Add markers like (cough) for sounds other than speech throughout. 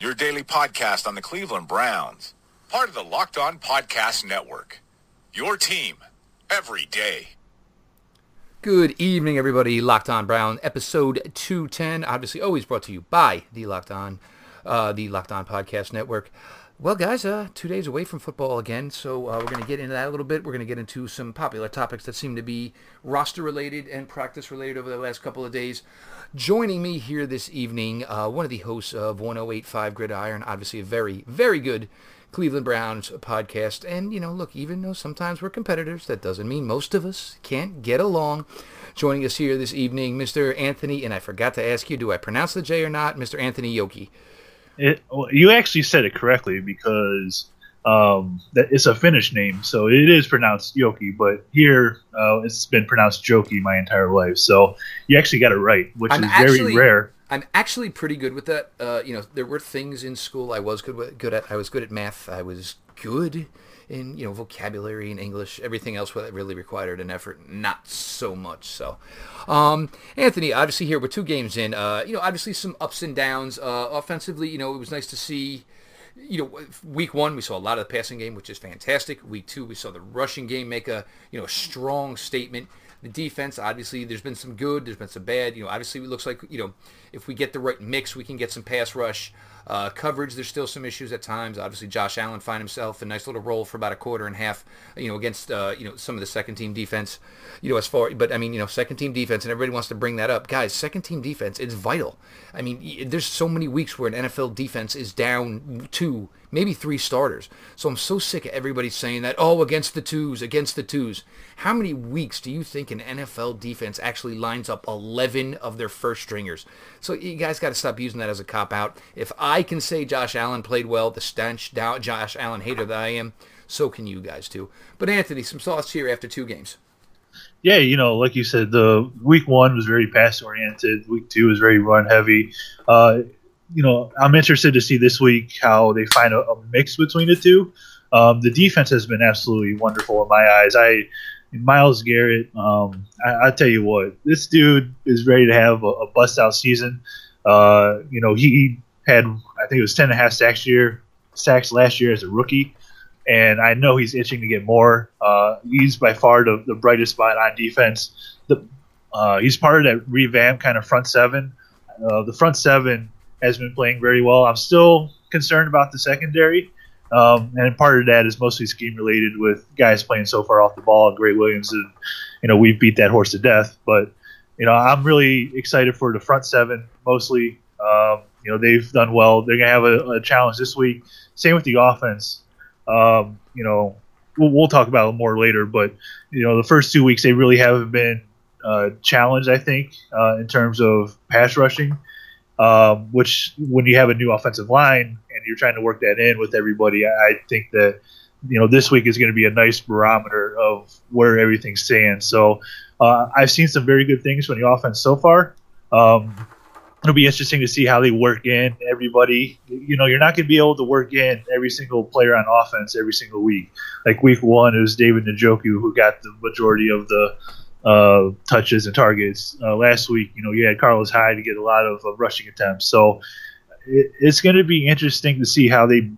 your daily podcast on the Cleveland Browns. Part of the Locked On Podcast Network. Your team every day. Good evening, everybody. Locked On Brown, episode 210. Obviously, always brought to you by the Locked On, uh, the Locked On Podcast Network. Well, guys, uh, two days away from football again, so uh, we're going to get into that a little bit. We're going to get into some popular topics that seem to be roster related and practice related over the last couple of days. Joining me here this evening, uh, one of the hosts of 1085 Gridiron, obviously a very, very good Cleveland Browns podcast. And, you know, look, even though sometimes we're competitors, that doesn't mean most of us can't get along. Joining us here this evening, Mr. Anthony, and I forgot to ask you, do I pronounce the J or not? Mr. Anthony Yoki. It, you actually said it correctly because um, that it's a Finnish name, so it is pronounced Yoki. But here, uh, it's been pronounced Joki my entire life. So you actually got it right, which I'm is actually- very rare. I'm actually pretty good with that. Uh, you know, there were things in school I was good with, good at. I was good at math. I was good in you know vocabulary and English. Everything else that really required an effort, not so much. So, um, Anthony, obviously here we're two games in. Uh, you know, obviously some ups and downs. Uh, offensively, you know, it was nice to see. You know, week one we saw a lot of the passing game, which is fantastic. Week two we saw the rushing game make a you know strong statement. The defense, obviously, there's been some good, there's been some bad. You know, obviously, it looks like you know if we get the right mix, we can get some pass rush. Uh, coverage, there's still some issues at times. Obviously, Josh Allen find himself a nice little role for about a quarter and a half, you know, against uh, you know some of the second team defense. You know, as far, but I mean, you know, second team defense, and everybody wants to bring that up, guys. Second team defense, it's vital. I mean, there's so many weeks where an NFL defense is down two, maybe three starters. So I'm so sick of everybody saying that, oh, against the twos, against the twos. How many weeks do you think an NFL defense actually lines up 11 of their first stringers? So you guys got to stop using that as a cop out. If I can say Josh Allen played well, the stench Josh Allen hater that I am, so can you guys too. But Anthony, some thoughts here after two games. Yeah, you know, like you said, the week one was very pass oriented. Week two was very run heavy. Uh, you know, I'm interested to see this week how they find a, a mix between the two. Um, the defense has been absolutely wonderful in my eyes. I Myles Garrett, um, I, I tell you what, this dude is ready to have a, a bust out season. Uh, you know, he had I think it was ten and a half sacks year sacks last year as a rookie, and I know he's itching to get more. Uh, he's by far the, the brightest spot on defense. The uh, he's part of that revamp kind of front seven. Uh, the front seven has been playing very well. I'm still concerned about the secondary. Um, and part of that is mostly scheme related with guys playing so far off the ball Gregg Williams. And, you know, we've beat that horse to death. But, you know, I'm really excited for the front seven mostly. Um, you know, they've done well. They're to have a, a, challenge this week. Same with the offense. Um, you know, we'll, we'll, talk about it more later. But, you know, the first two weeks, they really haven't been uh, challenged, I think, uh, in terms of pass rushing. Um, which, when you have a new offensive line, and you're trying to work that in with everybody, I think that you know this week is going to be a nice barometer of where everything stands. So uh, I've seen some very good things from the offense so far. Um, it'll be interesting to see how they work in everybody. You know, you're not going to be able to work in every single player on offense every single week. Like week one, it was David Njoku who got the majority of the uh, touches and targets. Uh, last week, you know, you had Carlos Hyde to get a lot of uh, rushing attempts. So it, it's going to be interesting to see how they,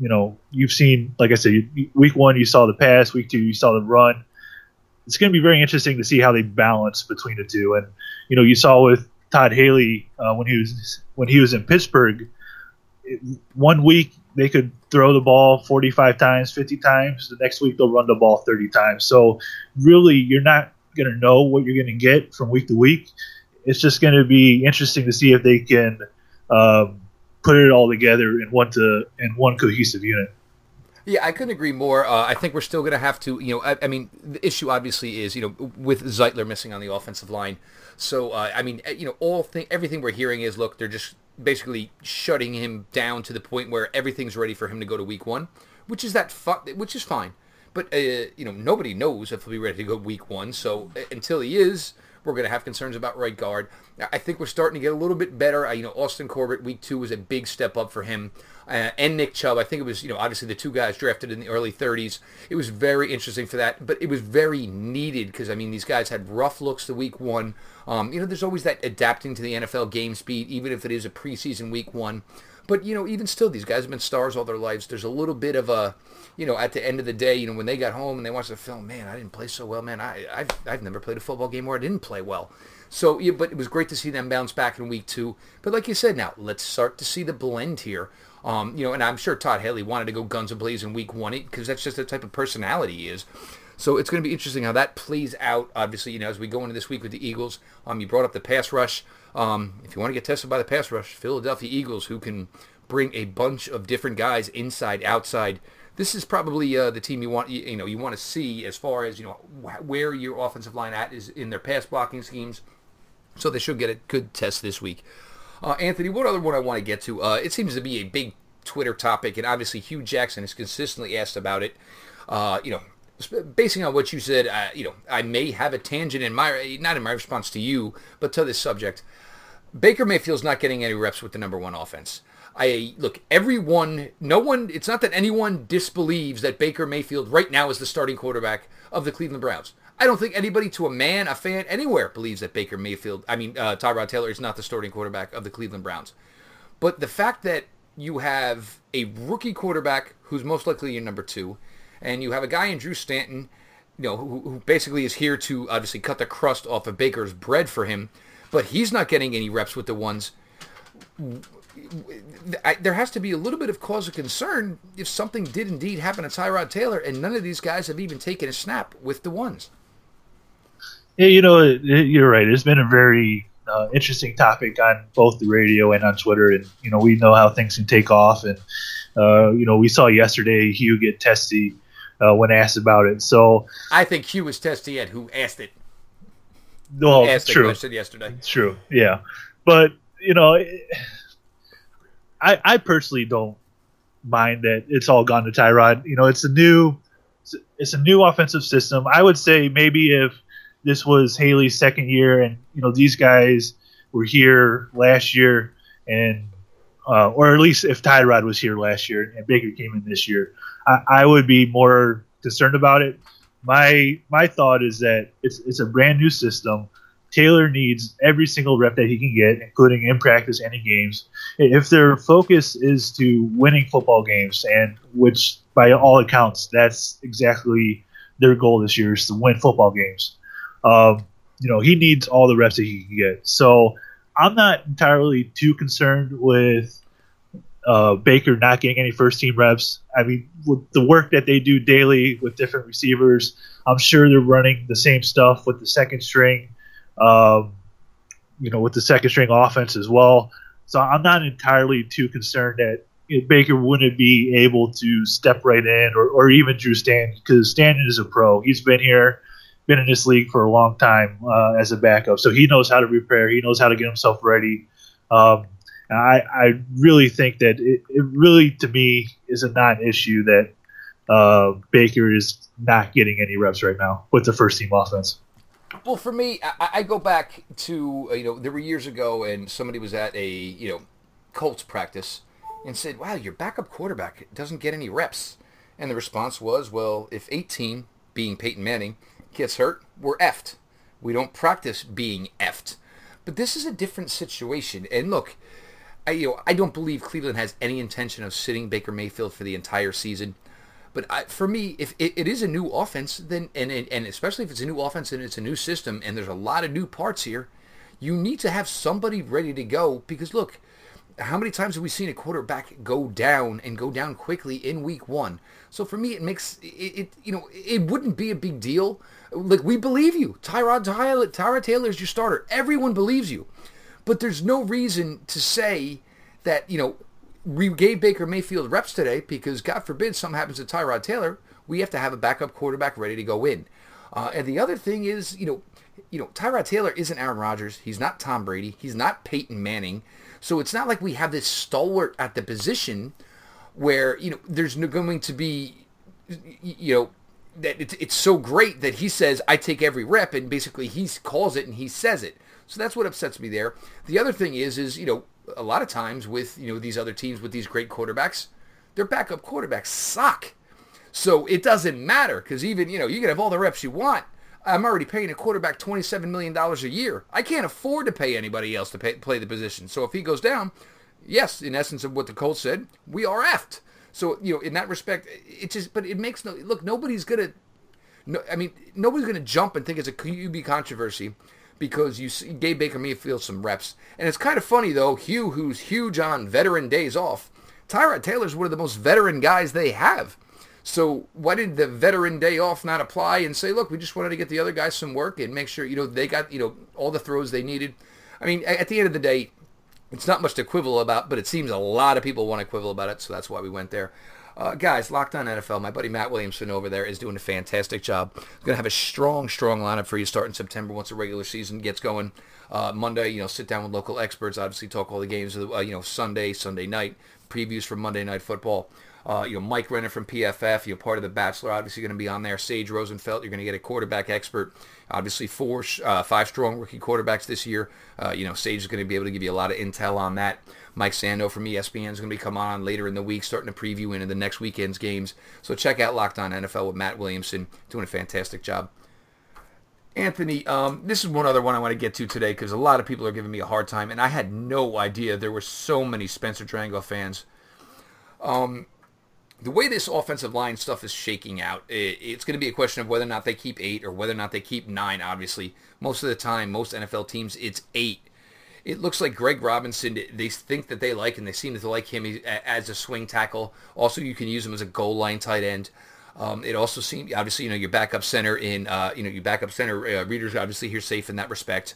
you know, you've seen, like I said, week one you saw the pass, week two you saw the run. It's going to be very interesting to see how they balance between the two. And you know, you saw with Todd Haley uh, when he was when he was in Pittsburgh. It, one week they could throw the ball 45 times, 50 times. The next week they'll run the ball 30 times. So really, you're not going to know what you're going to get from week to week. It's just going to be interesting to see if they can um, put it all together in one to in one cohesive unit. Yeah, I couldn't agree more. Uh, I think we're still going to have to, you know, I, I, mean, the issue obviously is, you know, with Zeitler missing on the offensive line. So, uh, I mean, you know, all thing, everything we're hearing is, look, they're just basically shutting him down to the point where everything's ready for him to go to week one, which is that, fu- which is fine. But uh, you know, nobody knows if he'll be ready to go week one. So uh, until he is, we're going to have concerns about right guard. I think we're starting to get a little bit better. Uh, you know, Austin Corbett week two was a big step up for him, uh, and Nick Chubb. I think it was you know obviously the two guys drafted in the early 30s. It was very interesting for that, but it was very needed because I mean these guys had rough looks the week one. Um, you know, there's always that adapting to the NFL game speed, even if it is a preseason week one. But you know, even still, these guys have been stars all their lives. There's a little bit of a, you know, at the end of the day, you know, when they got home and they watched the film, man, I didn't play so well, man. I I've, I've never played a football game where I didn't play well. So, yeah, but it was great to see them bounce back in week two. But like you said, now let's start to see the blend here. Um, you know, and I'm sure Todd Haley wanted to go guns a blaze in week one because that's just the type of personality he is. So it's going to be interesting how that plays out. Obviously, you know, as we go into this week with the Eagles, um, you brought up the pass rush. Um, if you want to get tested by the pass rush, Philadelphia Eagles, who can bring a bunch of different guys inside, outside. This is probably uh, the team you want. You, you know, you want to see as far as you know where your offensive line at is in their pass blocking schemes. So they should get a good test this week. Uh, Anthony, what other one I want to get to? Uh, it seems to be a big Twitter topic, and obviously Hue Jackson has consistently asked about it. Uh, you know, basing on what you said, uh, you know, I may have a tangent in my not in my response to you, but to this subject. Baker Mayfield's not getting any reps with the number one offense. I look, everyone, no one. It's not that anyone disbelieves that Baker Mayfield right now is the starting quarterback of the Cleveland Browns. I don't think anybody to a man, a fan, anywhere believes that Baker Mayfield, I mean, uh, Tyrod Taylor is not the starting quarterback of the Cleveland Browns. But the fact that you have a rookie quarterback who's most likely your number two, and you have a guy in Drew Stanton, you know, who, who basically is here to obviously cut the crust off of Baker's bread for him, but he's not getting any reps with the ones. There has to be a little bit of cause of concern if something did indeed happen to Tyrod Taylor, and none of these guys have even taken a snap with the ones. Yeah, you know, you're right. It's been a very uh, interesting topic on both the radio and on Twitter, and you know, we know how things can take off, and uh, you know, we saw yesterday Hue get testy uh, when asked about it. So I think Hue was testy at who asked it. Well, asked true. question yesterday. True. Yeah, but you know, I I personally don't mind that it's all gone to Tyrod. You know, it's a new it's a new offensive system. I would say maybe if this was Haley's second year, and you know these guys were here last year, and uh, or at least if Tyrod was here last year and Baker came in this year, I, I would be more concerned about it. My my thought is that it's it's a brand new system. Taylor needs every single rep that he can get, including in practice and in games. If their focus is to winning football games, and which by all accounts, that's exactly their goal this year is to win football games. Um, you know, he needs all the reps that he can get. So I'm not entirely too concerned with uh, Baker not getting any first team reps. I mean, with the work that they do daily with different receivers, I'm sure they're running the same stuff with the second string, um, you know, with the second string offense as well. So I'm not entirely too concerned that Baker wouldn't be able to step right in, or, or even Drew Stanton, because Stanton is a pro. He's been here been in this league for a long time uh, as a backup, so he knows how to prepare. He knows how to get himself ready. Um, I, I really think that it, it, really, to me, is a non-issue that uh, Baker is not getting any reps right now with the first team offense. Well, for me, I, I go back to uh, you know there were years ago, and somebody was at a you know Colts practice and said, "Wow, your backup quarterback doesn't get any reps," and the response was, "Well, if 18, being Peyton Manning." Gets hurt, we're effed. We don't practice being effed. But this is a different situation. And look, I, you know, I don't believe Cleveland has any intention of sitting Baker Mayfield for the entire season. But I, for me, if it, it is a new offense, then and, and and especially if it's a new offense and it's a new system and there's a lot of new parts here, you need to have somebody ready to go. Because look, how many times have we seen a quarterback go down and go down quickly in week one? So for me, it makes it, it you know it wouldn't be a big deal like we believe you. Tyrod Taylor, Tyrod Taylor is your starter. Everyone believes you. But there's no reason to say that, you know, we gave Baker Mayfield reps today because God forbid something happens to Tyrod Taylor, we have to have a backup quarterback ready to go in. Uh, and the other thing is, you know, you know, Tyrod Taylor isn't Aaron Rodgers. He's not Tom Brady. He's not Peyton Manning. So it's not like we have this stalwart at the position where, you know, there's going to be, you know, that it's, it's so great that he says I take every rep and basically he calls it and he says it. So that's what upsets me there. The other thing is is you know a lot of times with you know these other teams with these great quarterbacks, their backup quarterbacks suck. So it doesn't matter because even you know you can have all the reps you want. I'm already paying a quarterback $27 million a year. I can't afford to pay anybody else to pay, play the position. So if he goes down, yes, in essence of what the Colts said, we are effed. So you know, in that respect, it just but it makes no look. Nobody's gonna. No, I mean, nobody's gonna jump and think it's a QB controversy because you see Gabe Baker Mayfield some reps, and it's kind of funny though. Hue, who's huge on veteran days off, Tyrod Taylor's one of the most veteran guys they have. So why did the veteran day off not apply and say, look, we just wanted to get the other guys some work and make sure you know they got you know all the throws they needed. I mean, at the end of the day, it's not much to quibble about, but it seems a lot of people want to quibble about it, so that's why we went there. Uh, guys, Locked On NFL, my buddy Matt Williamson over there is doing a fantastic job. Going to have a strong, strong lineup for you starting in September once the regular season gets going. Uh, Monday, you know, sit down with local experts, obviously talk all the games, uh, you know, Sunday, Sunday night, previews for Monday Night Football. Uh, you know, Mike Renner from PFF, you're part of the Bachelor, obviously going to be on there. Sage Rosenfels, you're going to get a quarterback expert. Obviously, four, uh, five strong rookie quarterbacks this year. Uh, you know, Sage is going to be able to give you a lot of intel on that. Mike Sando from ESPN is going to be coming on later in the week, starting to preview into the next weekend's games. So check out Locked On NFL with Matt Williamson, doing a fantastic job. Anthony, um, this is one other one I want to get to today because a lot of people are giving me a hard time, and I had no idea there were so many Spencer Drango fans. Um, the way this offensive line stuff is shaking out, it's going to be a question of whether or not they keep eight or whether or not they keep nine. Obviously, most of the time, most NFL teams, it's eight. It looks like Greg Robinson. They think that they like, and they seem to like him as a swing tackle. Also, you can use him as a goal line tight end. Um, it also seems, obviously, you know, your backup center in, uh, you know, your backup center uh, readers obviously here safe in that respect.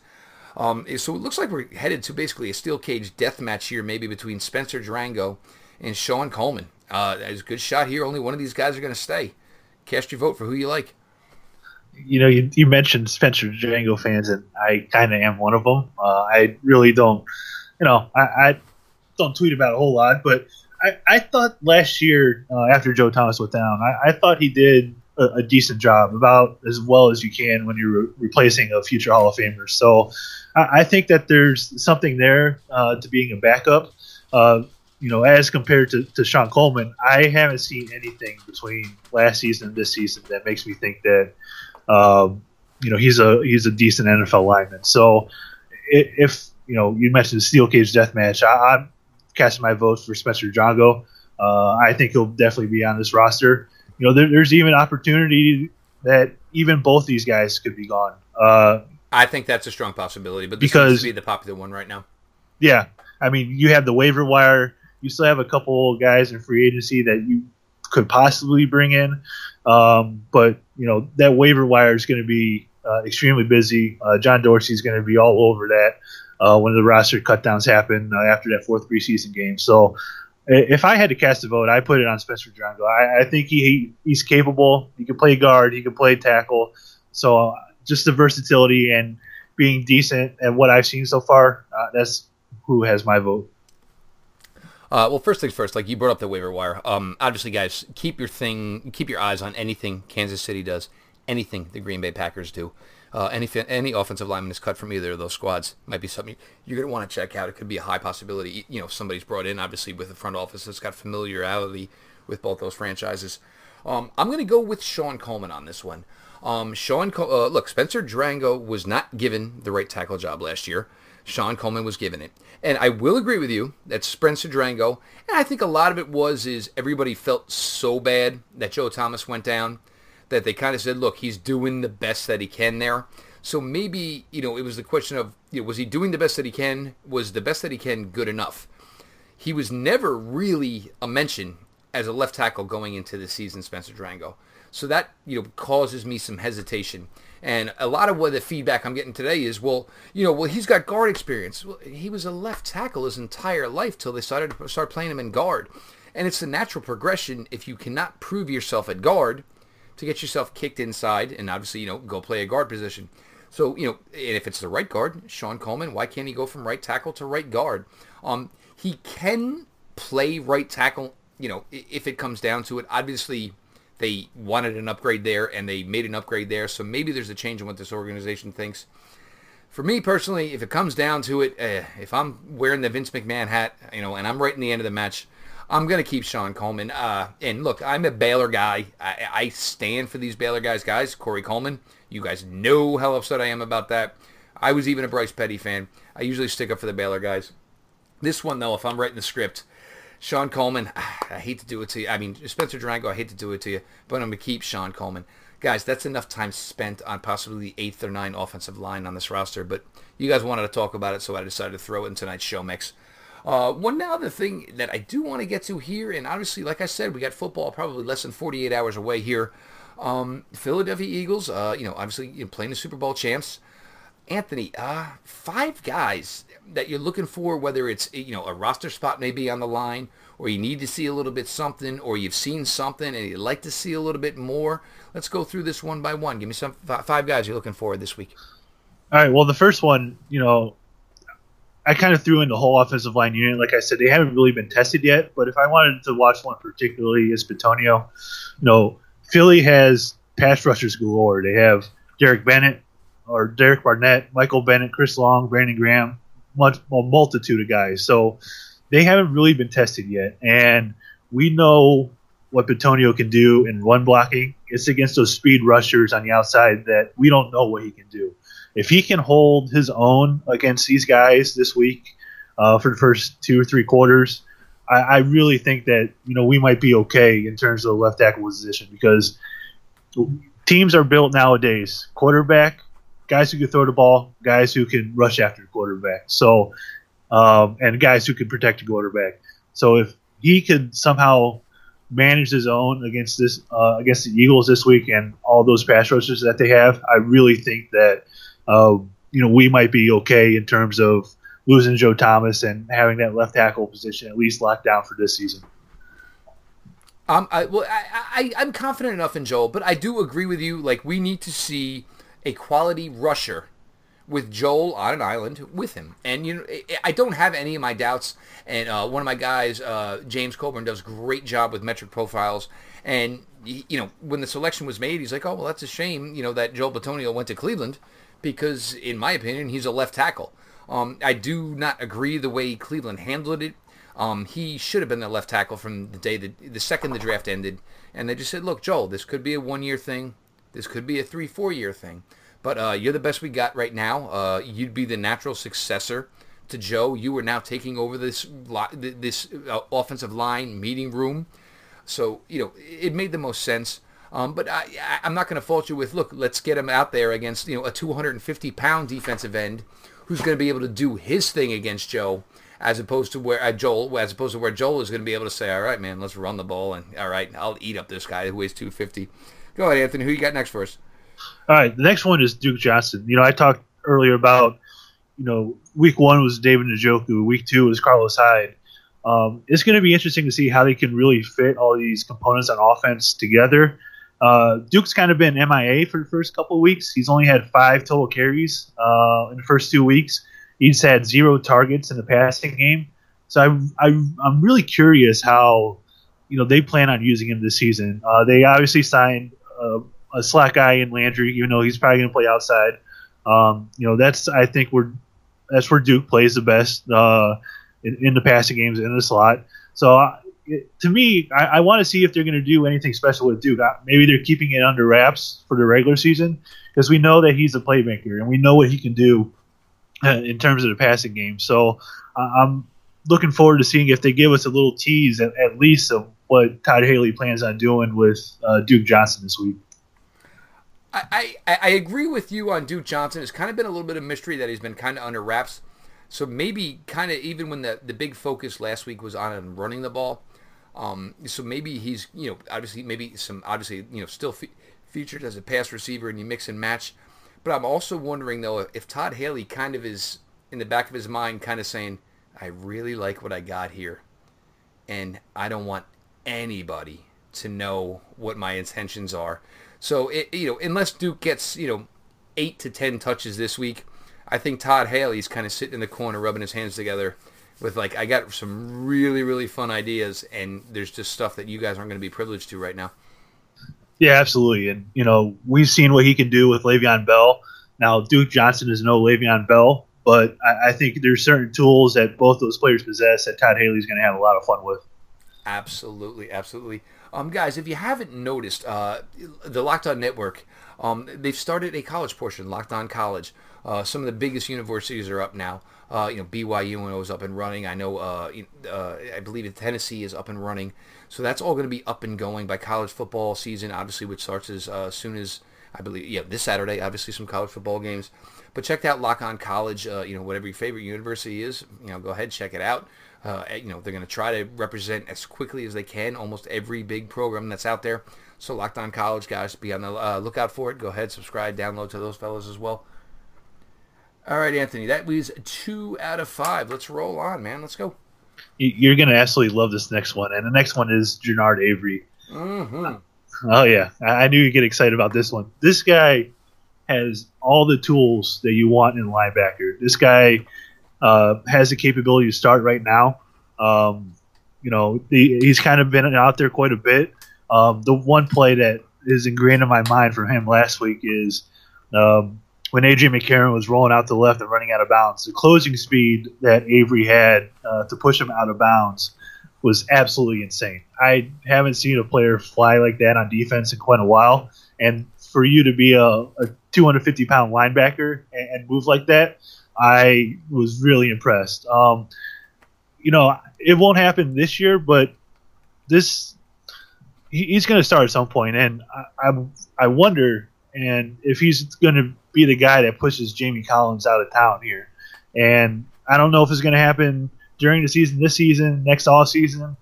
Um, so it looks like we're headed to basically a steel cage death match here, maybe between Spencer Drango and Shon Coleman. Uh, there's a good shot here. Only one of these guys are going to stay. Cast your vote for who you like. You know, you, you mentioned Spencer Drango fans, and I kind of am one of them. Uh, I really don't, you know, I, I, don't tweet about a whole lot, but I, I thought last year uh, after Joe Thomas went down, I, I thought he did a, a, decent job, about as well as you can when you're re- replacing a future Hall of Famer. So I, I think that there's something there uh, to being a backup. Uh, you know, as compared to, to Shon Coleman, I haven't seen anything between last season and this season that makes me think that, um, you know, he's a he's a decent NFL lineman. So, if you know, you mentioned the steel cage death match, I, am casting my vote for Spencer Drango. Uh, I think he'll definitely be on this roster. You know, there, there's even opportunity that even both these guys could be gone. Uh, I think that's a strong possibility, but this because, be the popular one right now. Yeah, I mean, you have the waiver wire you still have a couple guys in free agency that you could possibly bring in. Um, but you know that waiver wire is going to be uh, extremely busy. Uh, John Dorsey is going to be all over that uh, when the roster cutdowns happen uh, after that fourth preseason game. So if I had to cast a vote, I put it on Spencer Drango. I, I think he he's capable. He can play guard. He can play tackle. So uh, just the versatility and being decent at what I've seen so far, uh, that's who has my vote. Uh, well, first things first, like you brought up the waiver wire. Um, obviously, guys, keep your thing, keep your eyes on anything Kansas City does, anything the Green Bay Packers do. Uh, any any offensive lineman is cut from either of those squads might be something you're going to want to check out. It could be a high possibility. You know, somebody's brought in, obviously, with the front office that's got familiarity with both those franchises. Um, I'm going to go with Shon Coleman on this one. Um, Shon, uh, look, Spencer Drango was not given the right tackle job last year. Shon Coleman was given it. And I will agree with you that Spencer Drango, and I think a lot of it was is everybody felt so bad that Joe Thomas went down that they kind of said, look, he's doing the best that he can there. So maybe, you know, it was the question of, you know, was he doing the best that he can? Was the best that he can good enough? He was never really a mention as a left tackle going into the season, Spencer Drango. So that, you know, causes me some hesitation. And a lot of what the feedback I'm getting today is, well, you know, well, he's got guard experience. Well, he was a left tackle his entire life till they started to start playing him in guard. And it's the natural progression if you cannot prove yourself at guard to get yourself kicked inside and obviously, you know, go play a guard position. So, you know, and if it's the right guard, Shon Coleman, why can't he go from right tackle to right guard? Um, he can play right tackle, you know, if it comes down to it. Obviously, they wanted an upgrade there and they made an upgrade there. So maybe there's a change in what this organization thinks. For me personally, if it comes down to it, uh, if I'm wearing the Vince McMahon hat, you know, and I'm right in the end of the match, I'm going to keep Shon Coleman. Uh, and look, I'm a Baylor guy. I, I, stand for these Baylor guys. Guys, Corey Coleman, you guys know how upset I am about that. I was even a Bryce Petty fan. I usually stick up for the Baylor guys. This one though, if I'm writing the script, Shon Coleman, (sighs) I hate to do it to you. I mean, Spencer Drango, I hate to do it to you, but I'm going to keep Shon Coleman. Guys, that's enough time spent on possibly the eighth or ninth offensive line on this roster, but you guys wanted to talk about it, so I decided to throw it in tonight's show mix. Uh, one other thing that I do want to get to here, and obviously, like I said, we got football probably less than 48 hours away here. Um, Philadelphia Eagles, uh, you know, obviously you know, playing the Super Bowl champs. Anthony, uh, five guys that you're looking for, whether it's you know a roster spot maybe on the line, or you need to see a little bit something, or you've seen something and you'd like to see a little bit more. Let's go through this one by one. Give me some five guys you're looking for this week. All right. Well, the first one, you know, I kind of threw in the whole offensive line unit. Like I said, they haven't really been tested yet. But if I wanted to watch one particularly, is Bitonio. You know, Philly has pass rushers galore. They have Derek Bennett or Derek Barnett, Michael Bennett, Chris Long, Brandon Graham, much, a multitude of guys. So they haven't really been tested yet. And we know what Bitonio can do in run blocking. It's against those speed rushers on the outside that we don't know what he can do if he can hold his own against these guys this week uh, for the first two or three quarters, I, I, really think that you know we might be okay in terms of the left tackle position because teams are built nowadays. Quarterback, guys who can throw the ball, guys who can rush after the quarterback. So, um, and guys who can protect the quarterback. So if he could somehow manage his own against this uh, against the Eagles this week and all those pass rushers that they have, I really think that uh, you know, we might be okay in terms of losing Joe Thomas and having that left tackle position at least locked down for this season. Um, I, well, I, I, I'm confident enough in Joel, but I do agree with you. Like, we need to see a quality rusher with Joel on an island with him. And, you know, I don't have any of my doubts. And uh, one of my guys, uh, James Coburn, does great job with metric profiles. And, you know, when the selection was made, he's like, oh, well, that's a shame, you know, that Joel Bitonio went to Cleveland because, in my opinion, he's a left tackle. Um, I do not agree the way Cleveland handled it. Um, he should have been the left tackle from the day that the second the draft ended, and they just said, "Look, Joel, this could be a one-year thing. This could be a three, four-year thing, but uh, you're the best we got right now. Uh, you'd be the natural successor to Joe. You are now taking over this this uh, offensive line meeting room, so you know it made the most sense." Um, but I, am not going to fault you with, look, let's get him out there against, you know, a 250 pound defensive end who's going to be able to do his thing against Joe, as opposed to where uh, Joel, as opposed to where Joel is going to be able to say, all right, man, let's run the ball, and all right, I'll eat up this guy who weighs 250. Go ahead, Anthony. Who you got next for us? All right, the next one is Duke Johnson. You know, I talked earlier about, you know, week one was David Njoku, week two was Carlos Hyde. Um, it's going to be interesting to see how they can really fit all these components on offense together. Uh, Duke's kind of been MIA for the first couple weeks. He's only had five total carries uh, in the first two weeks. He's had zero targets in the passing game. So I, I, I'm really curious how you know they plan on using him this season. Uh, they obviously signed uh, a slack guy in Landry, even though he's probably going to play outside. Um, you know that's I think where that's where Duke plays the best uh, in, in, the passing games in the slot. So to me, I, I want to see if they're going to do anything special with Duke. Maybe they're keeping it under wraps for the regular season because we know that he's a playmaker and we know what he can do uh, in terms of the passing game. So uh, I'm looking forward to seeing if they give us a little tease at, at least of what Todd Haley plans on doing with uh, Duke Johnson this week. I, I, I agree with you on Duke Johnson. It's kind of been a little bit of mystery that he's been kind of under wraps. So maybe kind of even when the, the big focus last week was on him running the ball, um, so maybe he's, you know, obviously maybe some, obviously, you know, still fe- featured as a pass receiver and you mix and match. But I'm also wondering though if Todd Haley kind of is in the back of his mind, kind of saying, "I really like what I got here, and I don't want anybody to know what my intentions are." So it, you know, unless Duke gets you know eight to ten touches this week, I think Todd Haley's kind of sitting in the corner, rubbing his hands together, with like I got some really really fun ideas, and there's just stuff that you guys aren't going to be privileged to right now. Yeah, absolutely, and you know we've seen what he can do with Le'Veon Bell. Now Duke Johnson is no Le'Veon Bell, but I, I think there's certain tools that both those players possess that Todd Haley's going to have a lot of fun with. Absolutely, absolutely. Um, guys, if you haven't noticed, uh, the Locked On Network, um, they've started a college portion, Locked On College. Uh, some of the biggest universities are up now. Uh, you know, BYU when it was up and running. I know, uh, uh, I believe Tennessee is up and running. So that's all going to be up and going by college football season, obviously, which starts as uh, soon as I believe, yeah, this Saturday. Obviously, some college football games. But check out Lock On College. Uh, you know, whatever your favorite university is, you know, go ahead check it out. Uh, you know, they're going to try to represent as quickly as they can almost every big program that's out there. So Locked On College, guys, be on the lookout for it. Go ahead, subscribe, download to those fellows as well. All right, Anthony, that was two out of five. Let's roll on, man. Let's go. You're going to absolutely love this next one. And the next one is Genard Avery. Mm-hmm. Oh, yeah. I knew you'd get excited about this one. This guy has all the tools that you want in a linebacker. This guy uh, has the capability to start right now. Um, you know, he, he's kind of been out there quite a bit. Um, the one play that is ingrained in my mind from him last week is um, when Adrian McCarron was rolling out to the left and running out of bounds. The closing speed that Avery had uh, to push him out of bounds was absolutely insane. I haven't seen a player fly like that on defense in quite a while. And for you to be a, a 250 pound linebacker and, and, move like that, I was really impressed. Um, you know, it won't happen this year, but this he's going to start at some point, and I, I, I wonder and if he's going to be the guy that pushes Jamie Collins out of town here. And I don't know if it's going to happen during the season, this season, next off season.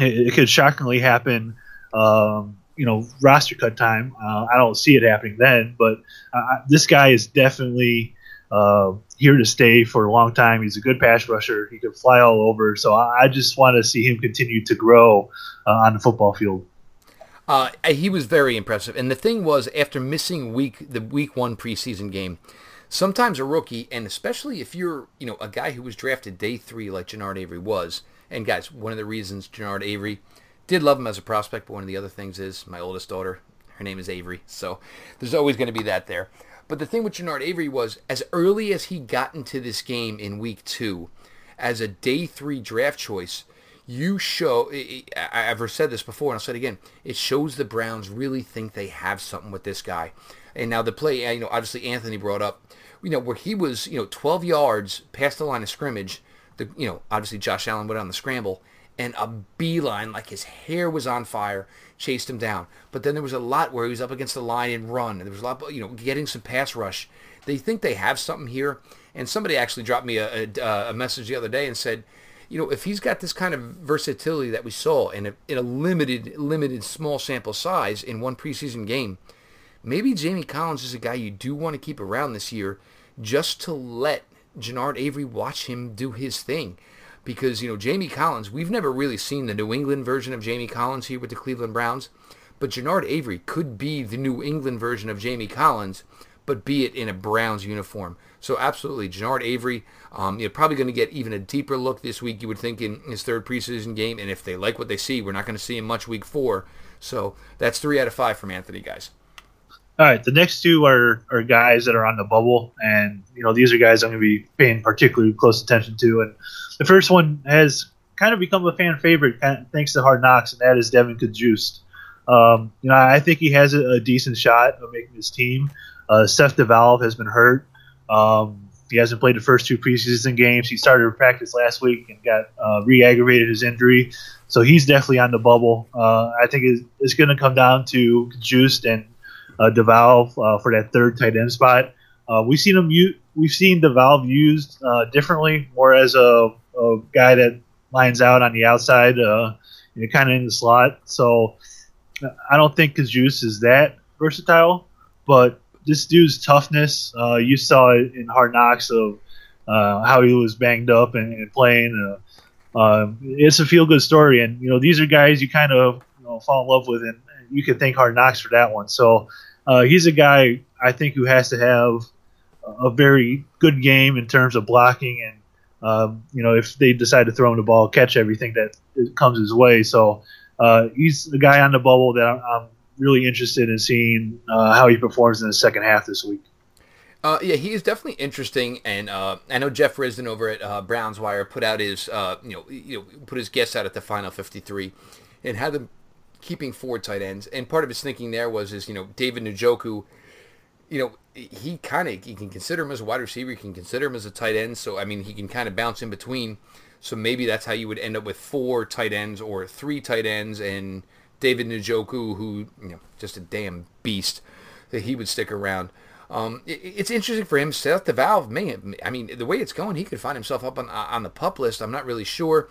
It, it could shockingly happen, um, you know, roster cut time. Uh, I don't see it happening then, but uh, this guy is definitely uh, here to stay for a long time. He's a good pass rusher. He could fly all over. So I, I just want to see him continue to grow uh, on the football field. Uh, he was very impressive. And the thing was, after missing week the week one preseason game, sometimes a rookie, and especially if you're you know a guy who was drafted day three like Genard Avery was, and guys, one of the reasons Genard Avery did love him as a prospect, but one of the other things is my oldest daughter, her name is Avery, so there's always going to be that there. But the thing with Genard Avery was, as early as he got into this game in week two, as a day three draft choice, you show I've ever said this before and I'll say it again. It shows the Browns really think they have something with this guy. And now the play, you know, obviously Anthony brought up, you know, where he was, you know, 12 yards past the line of scrimmage. The, you know, obviously Josh Allen went on the scramble and a beeline like his hair was on fire chased him down. But then there was a lot where he was up against the line and run. And there was a lot, you know, getting some pass rush. They think they have something here. And somebody actually dropped me a, a, a message the other day and said, you know, if he's got this kind of versatility that we saw in a, in a limited, limited small sample size in one preseason game, maybe Jamie Collins is a guy you do want to keep around this year just to let Genard Avery watch him do his thing. Because, you know, Jamie Collins, we've never really seen the New England version of Jamie Collins here with the Cleveland Browns, but Genard Avery could be the New England version of Jamie Collins, but be it in a Browns uniform. So absolutely, Genard Avery, um, you're probably going to get even a deeper look this week. You would think in his third preseason game, and if they like what they see, we're not going to see him much week four. So that's three out of five from Anthony, guys. All right, the next two are, are guys that are on the bubble, and you know these are guys I'm going to be paying particularly close attention to. And the first one has kind of become a fan favorite thanks to Hard Knocks, and that is Devon Cajuste. Um, you know, I think he has a, a decent shot of making his team. Uh, Seth DeValve has been hurt. Um, he hasn't played the first two preseason games. He started practice last week and got uh, re-aggravated his injury, so he's definitely on the bubble. Uh, I think it's, it's going to come down to Juiced and uh, DeValve uh, for that third tight end spot. Uh, we've seen him. U- we've seen DeValve used uh, differently, more as a, a, guy that lines out on the outside, you know, kind of in the slot. So I don't think Juice is that versatile, but this dude's toughness. Uh, you saw it in Hard Knocks of uh, how he was banged up and, and playing. Uh, um, it's a feel good story, and you know these are guys you kind of you know, fall in love with, and you can thank Hard Knocks for that one. So uh, he's a guy I think who has to have a very good game in terms of blocking and. Um, you know, if they decide to throw him the ball, catch everything that comes his way. So uh, he's the guy on the bubble that I'm, I'm really interested in seeing uh, how he performs in the second half this week. Uh, yeah, he is definitely interesting, and uh, I know Jeff Risdon over at uh, Browns Wire put out his, uh, you know, you know, put his guess out at the final 53, and had them keeping four tight ends. And part of his thinking there was, is you know, David Njoku, you know, he kind of you can consider him as a wide receiver, you can consider him as a tight end. So I mean, he can kind of bounce in between. So maybe that's how you would end up with four tight ends or three tight ends, and David Njoku, who you know, just a damn beast, that he would stick around. Um, it, it's interesting for him. Seth DeValve, man, I mean, the way it's going, he could find himself up on on the pup list. I'm not really sure,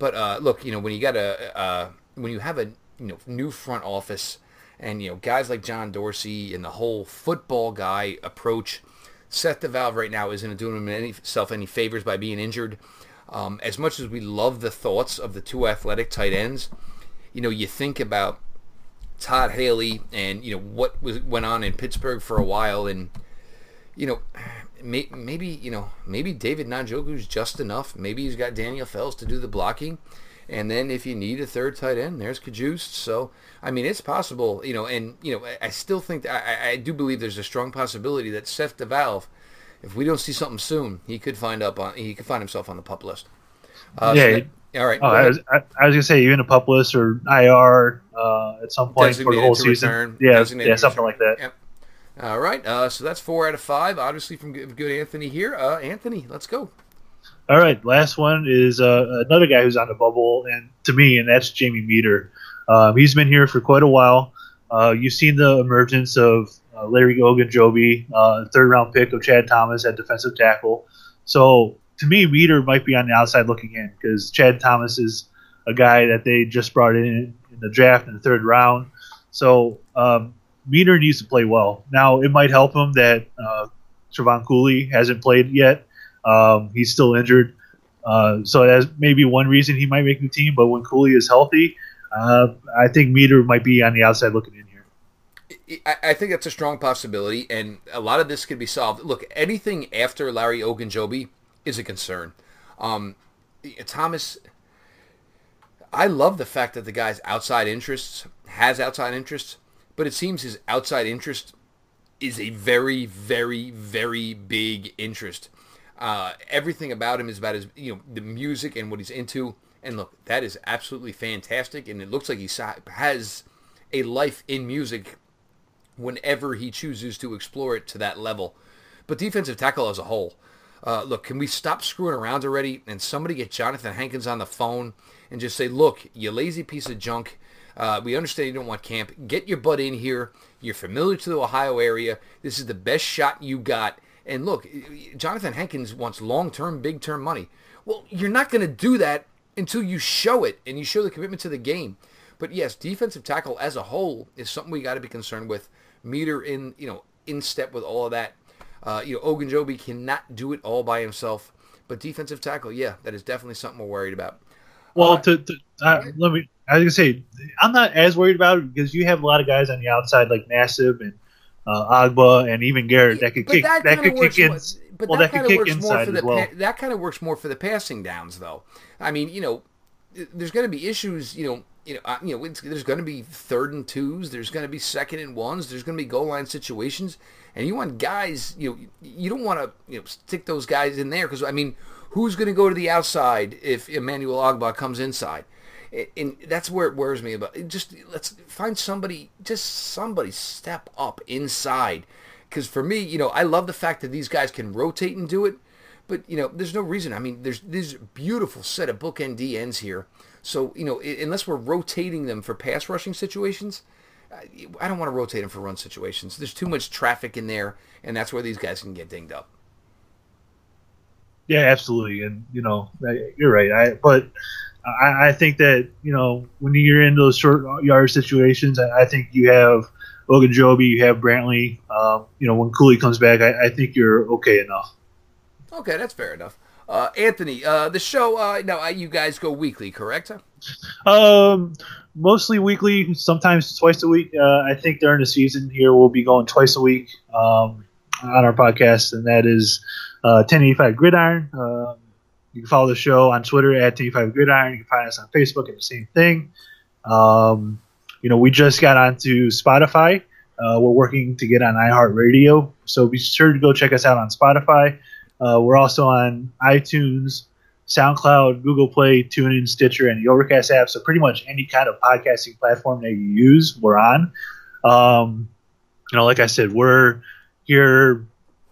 but uh, look, you know, when you got a uh, when you have a you know new front office and you know guys like John Dorsey and the whole football guy approach, Seth DeValve right now isn't doing himself any favors by being injured. Um, as much as we love the thoughts of the two athletic tight ends, you know, you think about Todd Haley and you know what was went on in Pittsburgh for a while, and you know may, maybe you know maybe David Njoku's just enough. Maybe he's got Darren Fells to do the blocking, and then if you need a third tight end, there's Cajuste. So I mean, it's possible, you know, and you know, I, I still think I, I do believe there's a strong possibility that Seth DeValve, if we don't see something soon, he could find up on he could find himself on the pup list. Uh, yeah. So that, all right. Oh, I, was, I, I, was, gonna say even a pup list or IR uh, at some point for the whole season. Return, yeah, yeah, something like that. Yep. All right. Uh, so that's four out of five, obviously from good, good Anthony here. Uh, Anthony, let's go. All right. Last one is uh, another guy who's on the bubble, and to me, and that's Jamie Meder. Um, he's been here for quite a while. Uh, you've seen the emergence of uh, Larry Ogunjobi, third round pick of Chad Thomas at defensive tackle. So to me, Meder might be on the outside looking in because Chad Thomas is a guy that they just brought in in the draft in the third round. So um, Meder needs to play well. Now it might help him that uh, Trevon Coley hasn't played yet. Um, he's still injured, uh, so that's maybe one reason he might make the team. But when Coley is healthy, uh, I think Meder might be on the outside looking in I think that's a strong possibility, and a lot of this could be solved. Look, anything after Larry Ogunjobi is a concern. Um, Thomas, I love the fact that the guy's outside interests has outside interests, but it seems his outside interest is a very, very, very big interest. Uh, everything about him is about his, you know, the music and what he's into. And look, that is absolutely fantastic. And it looks like he has a life in music whenever he chooses to explore it to that level. But defensive tackle as a whole, uh, look, can we stop screwing around already and somebody get Jonathan Hankins on the phone and just say, look, you lazy piece of junk. Uh, we understand you don't want camp. Get your butt in here. You're familiar to the Ohio area. This is the best shot you got. And look, Jonathan Hankins wants long-term, big-term money. Well, you're not going to do that until you show it and you show the commitment to the game. But yes, defensive tackle as a whole is something we got to be concerned with. Meder in, you know, in step with all of that. Uh, you know, Ogunjobi cannot do it all by himself. But defensive tackle, yeah, that is definitely something we're worried about. Well, uh, to, to uh, let me, I was gonna say, I'm not as worried about it because you have a lot of guys on the outside like Nassib and uh, Ogbah and even Garrett that could kick that, that could kick in. But well, that, that of works more for well. that kind of works more for the passing downs, though. I mean, you know, there's going to be issues. You know, you know, you know, there's going to be third and twos. There's going to be second and ones. There's going to be goal line situations, and you want guys. You know, you don't want to you know stick those guys in there because I mean, who's going to go to the outside if Emmanuel Ogbah comes inside? and that's where it worries me about just let's find somebody just somebody step up inside because for me you know i love the fact that these guys can rotate and do it but you know there's no reason. I mean there's this beautiful set of bookend ends here. So you know unless we're rotating them for pass rushing situations i don't want to rotate them for run situations. There's too much traffic in there and that's where these guys can get dinged up. Yeah absolutely. And you know you're right. I but I, I, think that you know when you're in those short yard situations, I, I think you have Ogunjobi, you have Brantley. Um, you know when Coley comes back, I, I, think you're okay enough. Okay, that's fair enough. Uh, Anthony, uh, the show uh, now uh, you guys go weekly, correct? Um, mostly weekly, sometimes twice a week. Uh, I think during the season here we'll be going twice a week um, on our podcast, and that is uh, 1085 Gridiron. Um, you can follow the show on Twitter at T5 Gridiron. You can find us on Facebook at the same thing. Um, you know, we just got onto Spotify Uh, we're working to get on iHeartRadio, so be sure to go check us out on Spotify. Uh, we're also on iTunes, SoundCloud, Google Play, TuneIn, Stitcher, and the Overcast app. So pretty much any kind of podcasting platform that you use, we're on. Um, you know, like I said, we're here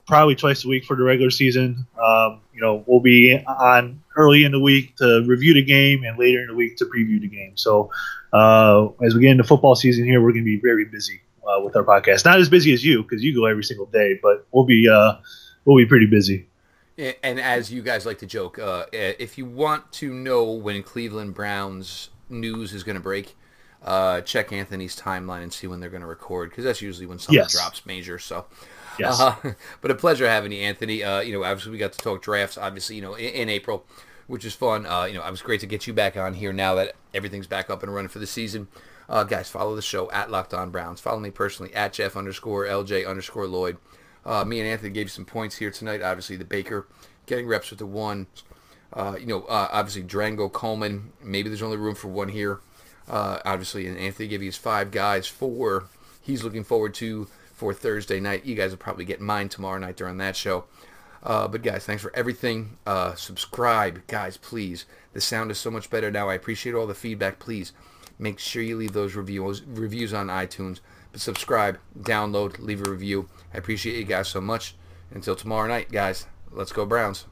probably twice a week for the regular season. Um, you know, we'll be on early in the week to review the game and later in the week to preview the game. So uh, as we get into football season here, we're going to be very busy uh, with our podcast. Not as busy as you because you go every single day, but we'll be uh, we'll be pretty busy. And as you guys like to joke, uh, if you want to know when Cleveland Browns news is going to break, uh, check Anthony's timeline and see when they're going to record because that's usually when something yes. drops major. So, yes. Uh, (laughs) but a pleasure having you, Anthony. Uh, you know, obviously we got to talk drafts, obviously, you know, in, in April, which is fun. Uh, you know, it was great to get you back on here now that everything's back up and running for the season. Uh, guys, follow the show at Locked On Browns. Follow me personally at Jeff underscore LJ underscore Lloyd. Uh, me and Anthony gave you some points here tonight. Obviously, the Baker getting reps with the one. Uh, you know, uh, obviously Drango Coleman. Maybe there's only room for one here. Uh, obviously, and Anthony gave you his five guys. Four he's looking forward to for Thursday night. You guys will probably get mine tomorrow night during that show. Uh, but guys, thanks for everything. Uh, subscribe, guys, please. The sound is so much better now. I appreciate all the feedback. Please make sure you leave those reviews reviews on iTunes. Subscribe, download, leave a review. I appreciate you guys so much. Until tomorrow night, guys, let's go Browns.